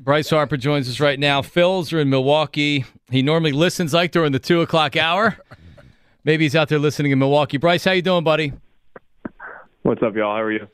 Bryce Harper joins us right now. Phils are in Milwaukee. He normally listens like during the two o'clock hour. Maybe he's out there listening in Milwaukee. Bryce, how you doing, buddy? What's up, y'all? How are you?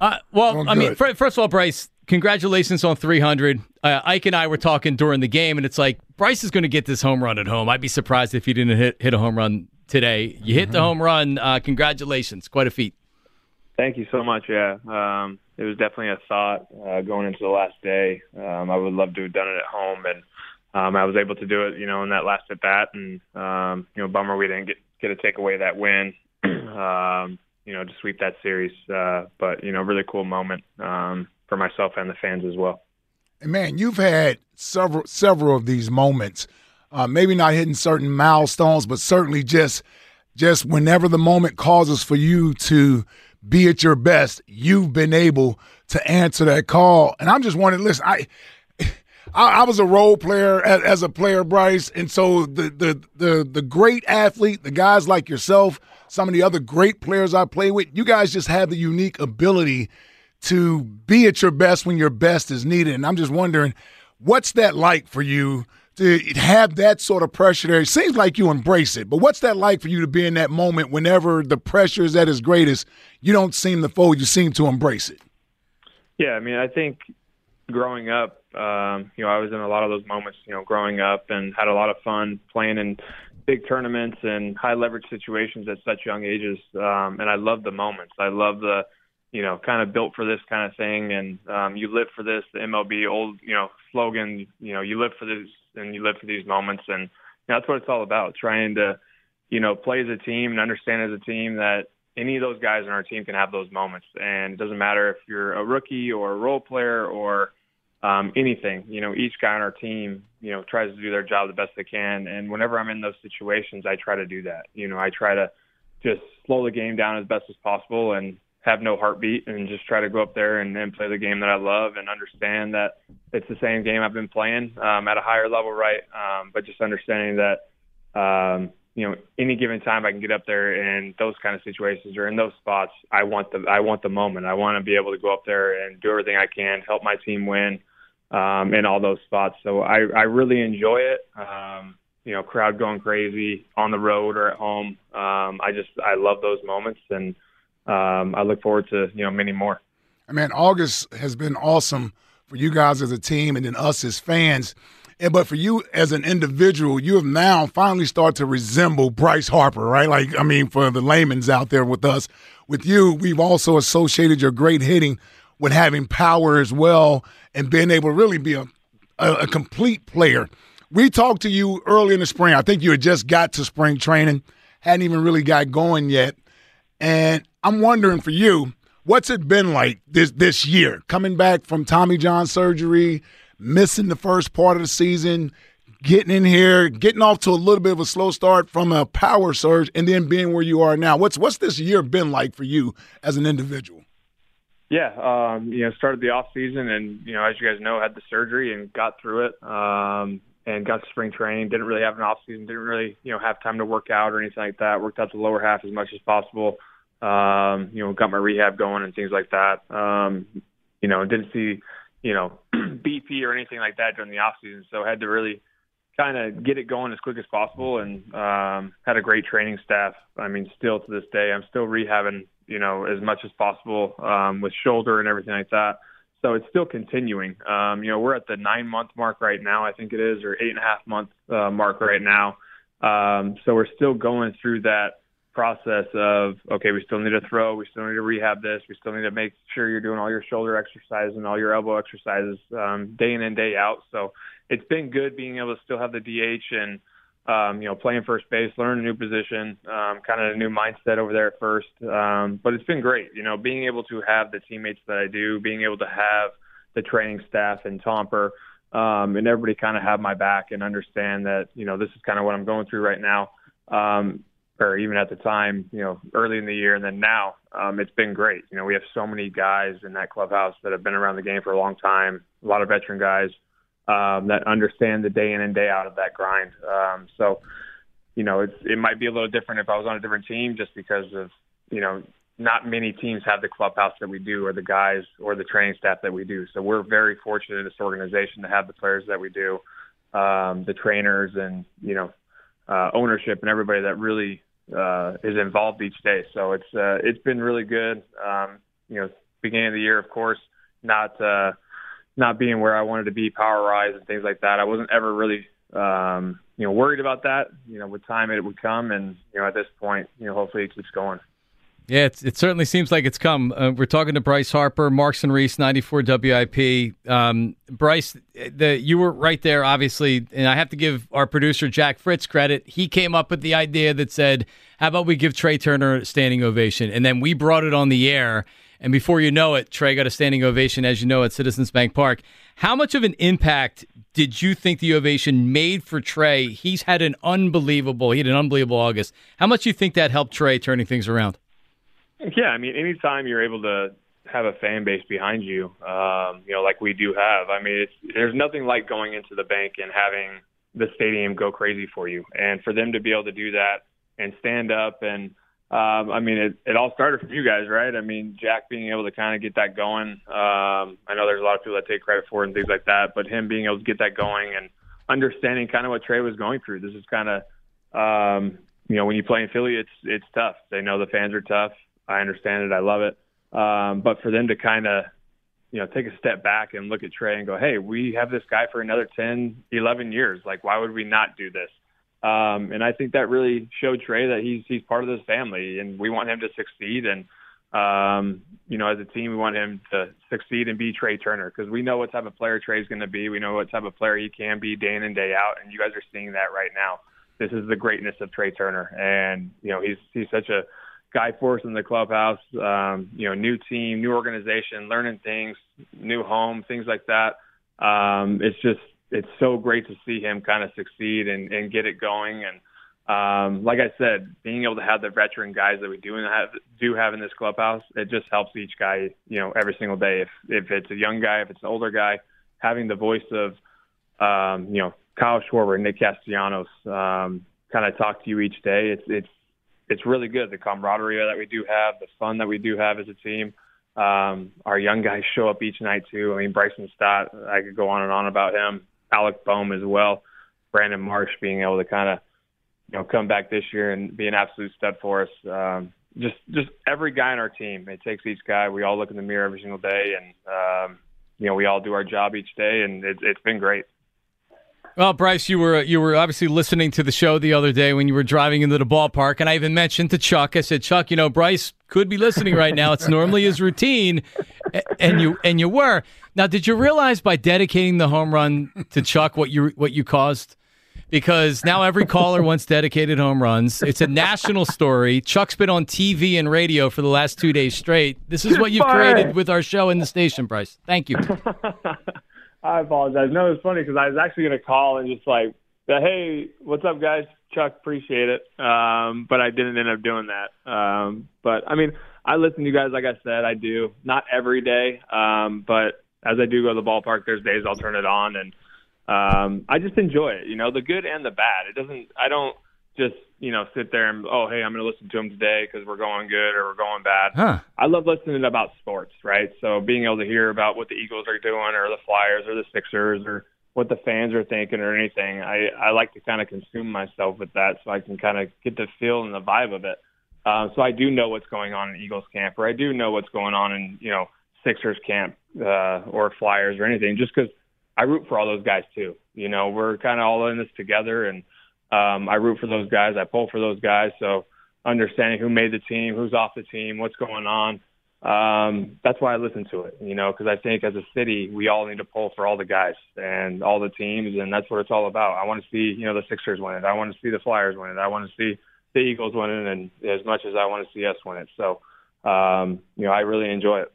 Uh, well, Doing I mean, good. fir- first of all, Bryce, congratulations on 300. Uh, Ike and I were talking during the game, and it's like Bryce is going to get this home run at home. I'd be surprised if he didn't hit, hit a home run today. You hit Mm-hmm. the home run. Uh, congratulations. Quite a feat. Thank you so much. Yeah, um, it was definitely a thought uh, going into the last day. Um, I would love to have done it at home, and um, I was able to do it. You know, in that last at bat, and um, you know, bummer we didn't get get to take away that win. um, you know, to sweep that series. Uh, but you know, really cool moment um, for myself and the fans as well. And man, you've had several several of these moments. Uh, maybe not hitting certain milestones, but certainly just just whenever the moment causes for you to be at your best, you've been able to answer that call. And I'm just wondering, listen, I I, I was a role player as, as a player, Bryce, and so the, the the the great athlete, the guys like yourself, some of the other great players I play with, you guys just have the unique ability to be at your best when your best is needed. And I'm just wondering, what's that like for you to have that sort of pressure there? It seems like you embrace it, but what's that like for you to be in that moment whenever the pressure is at its greatest? You don't seem to fold, you seem to embrace it. Yeah, I mean, I think growing up, um, you know, I was in a lot of those moments, you know, growing up and had a lot of fun playing in big tournaments and high leverage situations at such young ages. Um, and I love the moments. I love the, you know, kind of built for this kind of thing. And um, you live for this, the MLB old, you know, slogan, you know, you live for this and you live for these moments. And that's what it's all about, trying to, you know, play as a team and understand as a team that any of those guys on our team can have those moments. And it doesn't matter if you're a rookie or a role player or um, anything. You know, each guy on our team, you know, tries to do their job the best they can. And whenever I'm in those situations, I try to do that. You know, I try to just slow the game down as best as possible and have no heartbeat and just try to go up there and, and play the game that I love and understand that it's the same game I've been playing um, at a higher level, right? Um, but just understanding that, um, you know, any given time I can get up there in those kind of situations or in those spots, I want the I want the moment. I want to be able to go up there and do everything I can, help my team win um, in all those spots. So I, I really enjoy it. Um, you know, crowd going crazy on the road or at home. Um, I just I love those moments, and um, I look forward to you know many more. I mean, August has been awesome for you guys as a team and then us as fans. And but for you as an individual, you have now finally started to resemble Bryce Harper, right? Like, I mean, for the layman's out there with us, with you, we've also associated your great hitting with having power as well and being able to really be a, a, a complete player. We talked to you early in the spring. I think you had just got to spring training, hadn't even really got going yet. And I'm wondering for you, what's it been like this this year? Coming back from Tommy John surgery, missing the first part of the season, getting in here, getting off to a little bit of a slow start from a power surge, and then being where you are now. What's what's this year been like for you as an individual? Yeah, um, you know, started the off season, and you know, as you guys know, had the surgery and got through it, um, and got to spring training. Didn't really have an off season. Didn't really, you know, have time to work out or anything like that. Worked out the lower half as much as possible. Um, you know, got my rehab going and things like that. Um, you know, didn't see, you know, BP or anything like that during the off season, so had to really kind of get it going as quick as possible and um, had a great training staff. I mean, still to this day, I'm still rehabbing you know, as much as possible um, with shoulder and everything like that. So it's still continuing. Um, you know, we're at the nine month mark right now, I think it is, or eight and a half month uh, mark right now. Um, so we're still going through that process of okay, we still need to throw, we still need to rehab this, we still need to make sure you're doing all your shoulder exercises and all your elbow exercises um, day in and day out. So it's been good being able to still have the DH and um, you know playing first base, learn a new position, um, kind of a new mindset over there at first. Um, but it's been great, you know, being able to have the teammates that I do, being able to have the training staff and Tomper. Um, and everybody kind of have my back and understand that you know this is kind of what I'm going through right now. Um, or even at the time, you know, early in the year and then now, um, it's been great. You know, we have so many guys in that clubhouse that have been around the game for a long time, a lot of veteran guys um, that understand the day in and day out of that grind. Um, so, you know, it's, it might be a little different if I was on a different team just because of, you know, not many teams have the clubhouse that we do or the guys or the training staff that we do. So we're very fortunate in this organization to have the players that we do, um, the trainers and, you know, uh, ownership and everybody that really uh, is involved each day. So it's uh, it's been really good. Um, you know, beginning of the year, of course, not uh, not being where I wanted to be power rise and things like that. I wasn't ever really um, you know worried about that. You know, with time it would come, and you know at this point, you know, hopefully it keeps going. Yeah, it certainly seems like it's come. Uh, we're talking to Bryce Harper, Marks and Reese, 94 WIP. Um, Bryce, the, you were right there, obviously, and I have to give our producer, Jack Fritz, credit. He came up with the idea that said, how about we give Trea Turner a standing ovation? And then we brought it on the air, and before you know it, Trea got a standing ovation, as you know, at Citizens Bank Park. How much of an impact did you think the ovation made for Trea? He's had an unbelievable, he had an unbelievable August. How much do you think that helped Trea turning things around? Yeah, I mean, anytime you're able to have a fan base behind you, um, you know, like we do have. I mean, it's, there's nothing like going into the bank and having the stadium go crazy for you, and for them to be able to do that and stand up and. Um, I mean, it, it all started from you guys, right? I mean, Jack being able to kind of get that going. Um, I know there's a lot of people that take credit for it and things like that, but him being able to get that going and understanding kind of what Trea was going through. This is kind of, um, you know, when you play in Philly, it's it's tough. They know the fans are tough. I understand it. I love it. Um, but for them to kind of, you know, take a step back and look at Trea and go, hey, we have this guy for another 10, 11 years. Like, why would we not do this? Um, and I think that really showed Trea that he's he's part of this family, and we want him to succeed. And um, you know, as a team, we want him to succeed and be Trea Turner because we know what type of player Trea is going to be. We know what type of player he can be day in and day out, and you guys are seeing that right now. This is the greatness of Trea Turner, and you know, he's he's such a guy for us in the clubhouse. Um, you know, new team, new organization, learning things, new home, things like that. Um, it's just it's so great to see him kind of succeed and, and get it going. And um, like I said, being able to have the veteran guys that we do have do have in this clubhouse, it just helps each guy, you know, every single day. If if it's a young guy, if it's an older guy, having the voice of um, you know Kyle Schwarber, Nick Castellanos, um, kind of talk to you each day. It's it's it's really good. The camaraderie that we do have, the fun that we do have as a team. Um, our young guys show up each night too. I mean, Bryson Stott, I could go on and on about him. Alec Bohm as well. Brandon Marsh being able to kind of, you know, come back this year and be an absolute stud for us. Um, just, just every guy on our team. It takes each guy. We all look in the mirror every single day, and um, you know, we all do our job each day, and it, it's been great. Well, Bryce, you were you were obviously listening to the show the other day when you were driving into the ballpark, and I even mentioned to Chuck. I said, Chuck, you know, Bryce could be listening right now. It's normally his routine, and you and you were. Now, did you realize by dedicating the home run to Chuck what you what you caused? Because now every caller wants dedicated home runs. It's a national story. Chuck's been on TV and radio for the last two days straight. This is what you've created with our show in the station, Bryce. Thank you. I apologize. No, it's funny because I was actually going to call and just like, hey, what's up, guys? Chuck, appreciate it. Um, but I didn't end up doing that. Um, but I mean, I listen to you guys, like I said, I do. Not every day, um, but as I do go to the ballpark, there's days I'll turn it on and um, I just enjoy it. You know, the good and the bad. It doesn't. I don't just you know sit there and oh hey I'm going to listen to them today because we're going good or we're going bad. Huh. I love listening about sports, right? So being able to hear about what the Eagles are doing or the Flyers or the Sixers or what the fans are thinking or anything. I I like to kind of consume myself with that so I can kind of get the feel and the vibe of it. Um, so I do know what's going on in Eagles camp, or I do know what's going on in you know Sixers camp uh, or Flyers or anything, just because I root for all those guys too. You know, we're kind of all in this together, and um, I root for those guys. I pull for those guys. So understanding who made the team, who's off the team, what's going on. Um, that's why I listen to it, you know, because I think as a city, we all need to pull for all the guys and all the teams, and that's what it's all about. I want to see, you know, the Sixers win it. I want to see the Flyers win it. I want to see the Eagles win it, and as much as I want to see us win it. So, um, you know, I really enjoy it.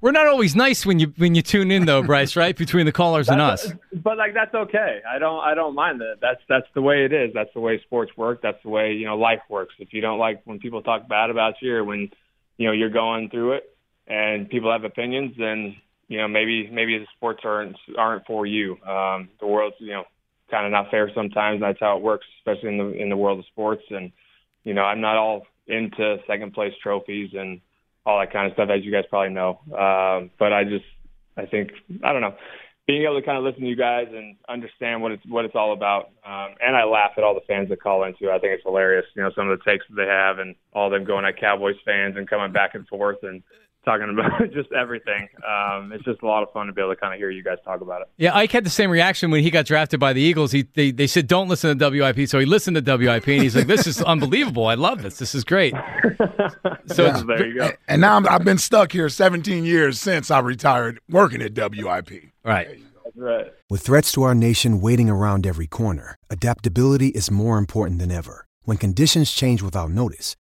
We're not always nice when you when you tune in though, Bryce. Right between the callers and us. But like that's okay. I don't I don't mind that. That's that's the way it is. That's the way sports work. That's the way you know life works. If you don't like when people talk bad about you or when you know you're going through it and people have opinions, then you know maybe maybe the sports aren't aren't for you. Um, the world's you know kind of not fair sometimes. That's how it works, especially in the in the world of sports. And you know I'm not all into second place trophies and all that kind of stuff, as you guys probably know. Um, but I just, I think, I don't know, being able to kind of listen to you guys and understand what it's what it's all about. Um, and I laugh at all the fans that call into. I think it's hilarious. You know, some of the takes that they have, and all them going at Cowboys fans and coming back and forth and talking about just everything. Um, it's just a lot of fun to be able to kind of hear you guys talk about it. Yeah, Ike had the same reaction when he got drafted by the Eagles. He they, they said don't listen to WIP, so he listened to WIP, and he's like, "This is unbelievable. I love this. This is great." So yeah. there you go. And now i have been stuck here 17 years since I retired working at WIP. Right. Right. With threats to our nation waiting around every corner, adaptability is more important than ever. When conditions change without notice,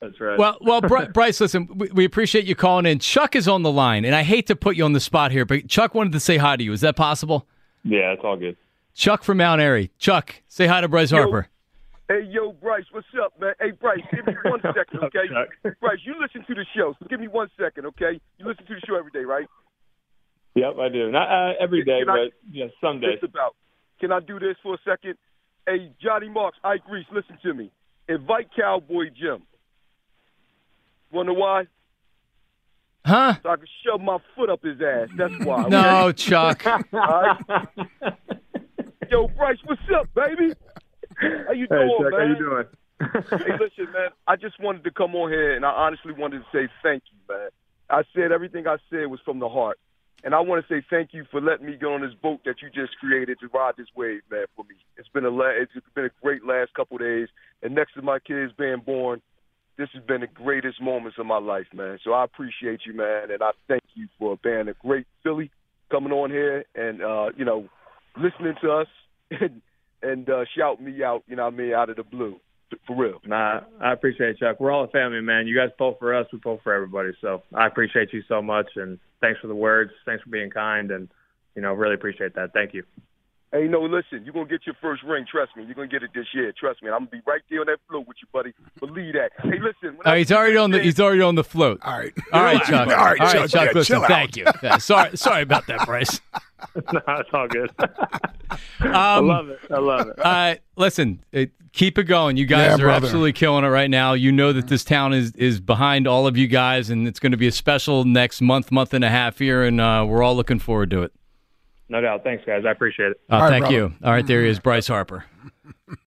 That's right. Well, well, Bryce, listen, we, we, appreciate you calling in. Chuck is on the line, and I hate to put you on the spot here, but Chuck wanted to say hi to you. Is that possible? Yeah, it's all good. Chuck from Mount Airy. Chuck, say hi to Bryce yo, Harper. Hey, yo, Bryce, what's up, man? Hey, Bryce, give me one second, okay? Bryce, you listen to the show, so give me one second, okay? You listen to the show every day, right? Yep, I do. Not uh, every day, can but I, yeah, some days. about. Can I do this for a second? Hey, Johnny Marks, Ike Reese, listen to me. Invite Cowboy Jim. Wonder why? Huh? So I can shove my foot up his ass. That's why. Okay? No, Chuck. right. Yo, Bryce, what's up, baby? How you doing, hey, Chuck, man? How you doing? hey, listen, man. I just wanted to come on here, and I honestly wanted to say thank you, man. I said everything I said was from the heart, and I want to say thank you for letting me get on this boat that you just created to ride this wave, man. For me, it's been a la- it's been a great last couple of days, and next to my kids being born, this has been the greatest moments of my life, man. So I appreciate you, man, and I thank you for being a great Philly coming on here and uh, you know listening to us and and uh, shouting me out, you know what I mean, out of the blue. For real. Nah, I appreciate it, Chuck. We're all a family, man. You guys pull for us, we pull for everybody. So I appreciate you so much, and thanks for the words. Thanks for being kind, and you know, really appreciate that. Thank you. Hey, no, listen, you're gonna get your first ring. Trust me, you're gonna get it this year. Trust me, I'm gonna be right there on that float with you, buddy. Believe that. Hey, listen. Oh, he's already on the. He's already on the float. All right. All right, Chuck. All right, All right, Chuck. Chuck. Yeah, listen, chill out. thank you. Yeah, sorry, sorry about that, Bryce. no, it's all good. I Um, love it. I love it. Uh, listen, it, keep it going. You guys Yeah, are brother. absolutely killing it right now. You know that this town is is behind all of you guys, and it's going to be a special next month, month and a half here, and uh, we're all looking forward to it. No doubt. Thanks, guys. I appreciate it. Uh, All right, thank brother. you. All right, there he is, Bryce Harper.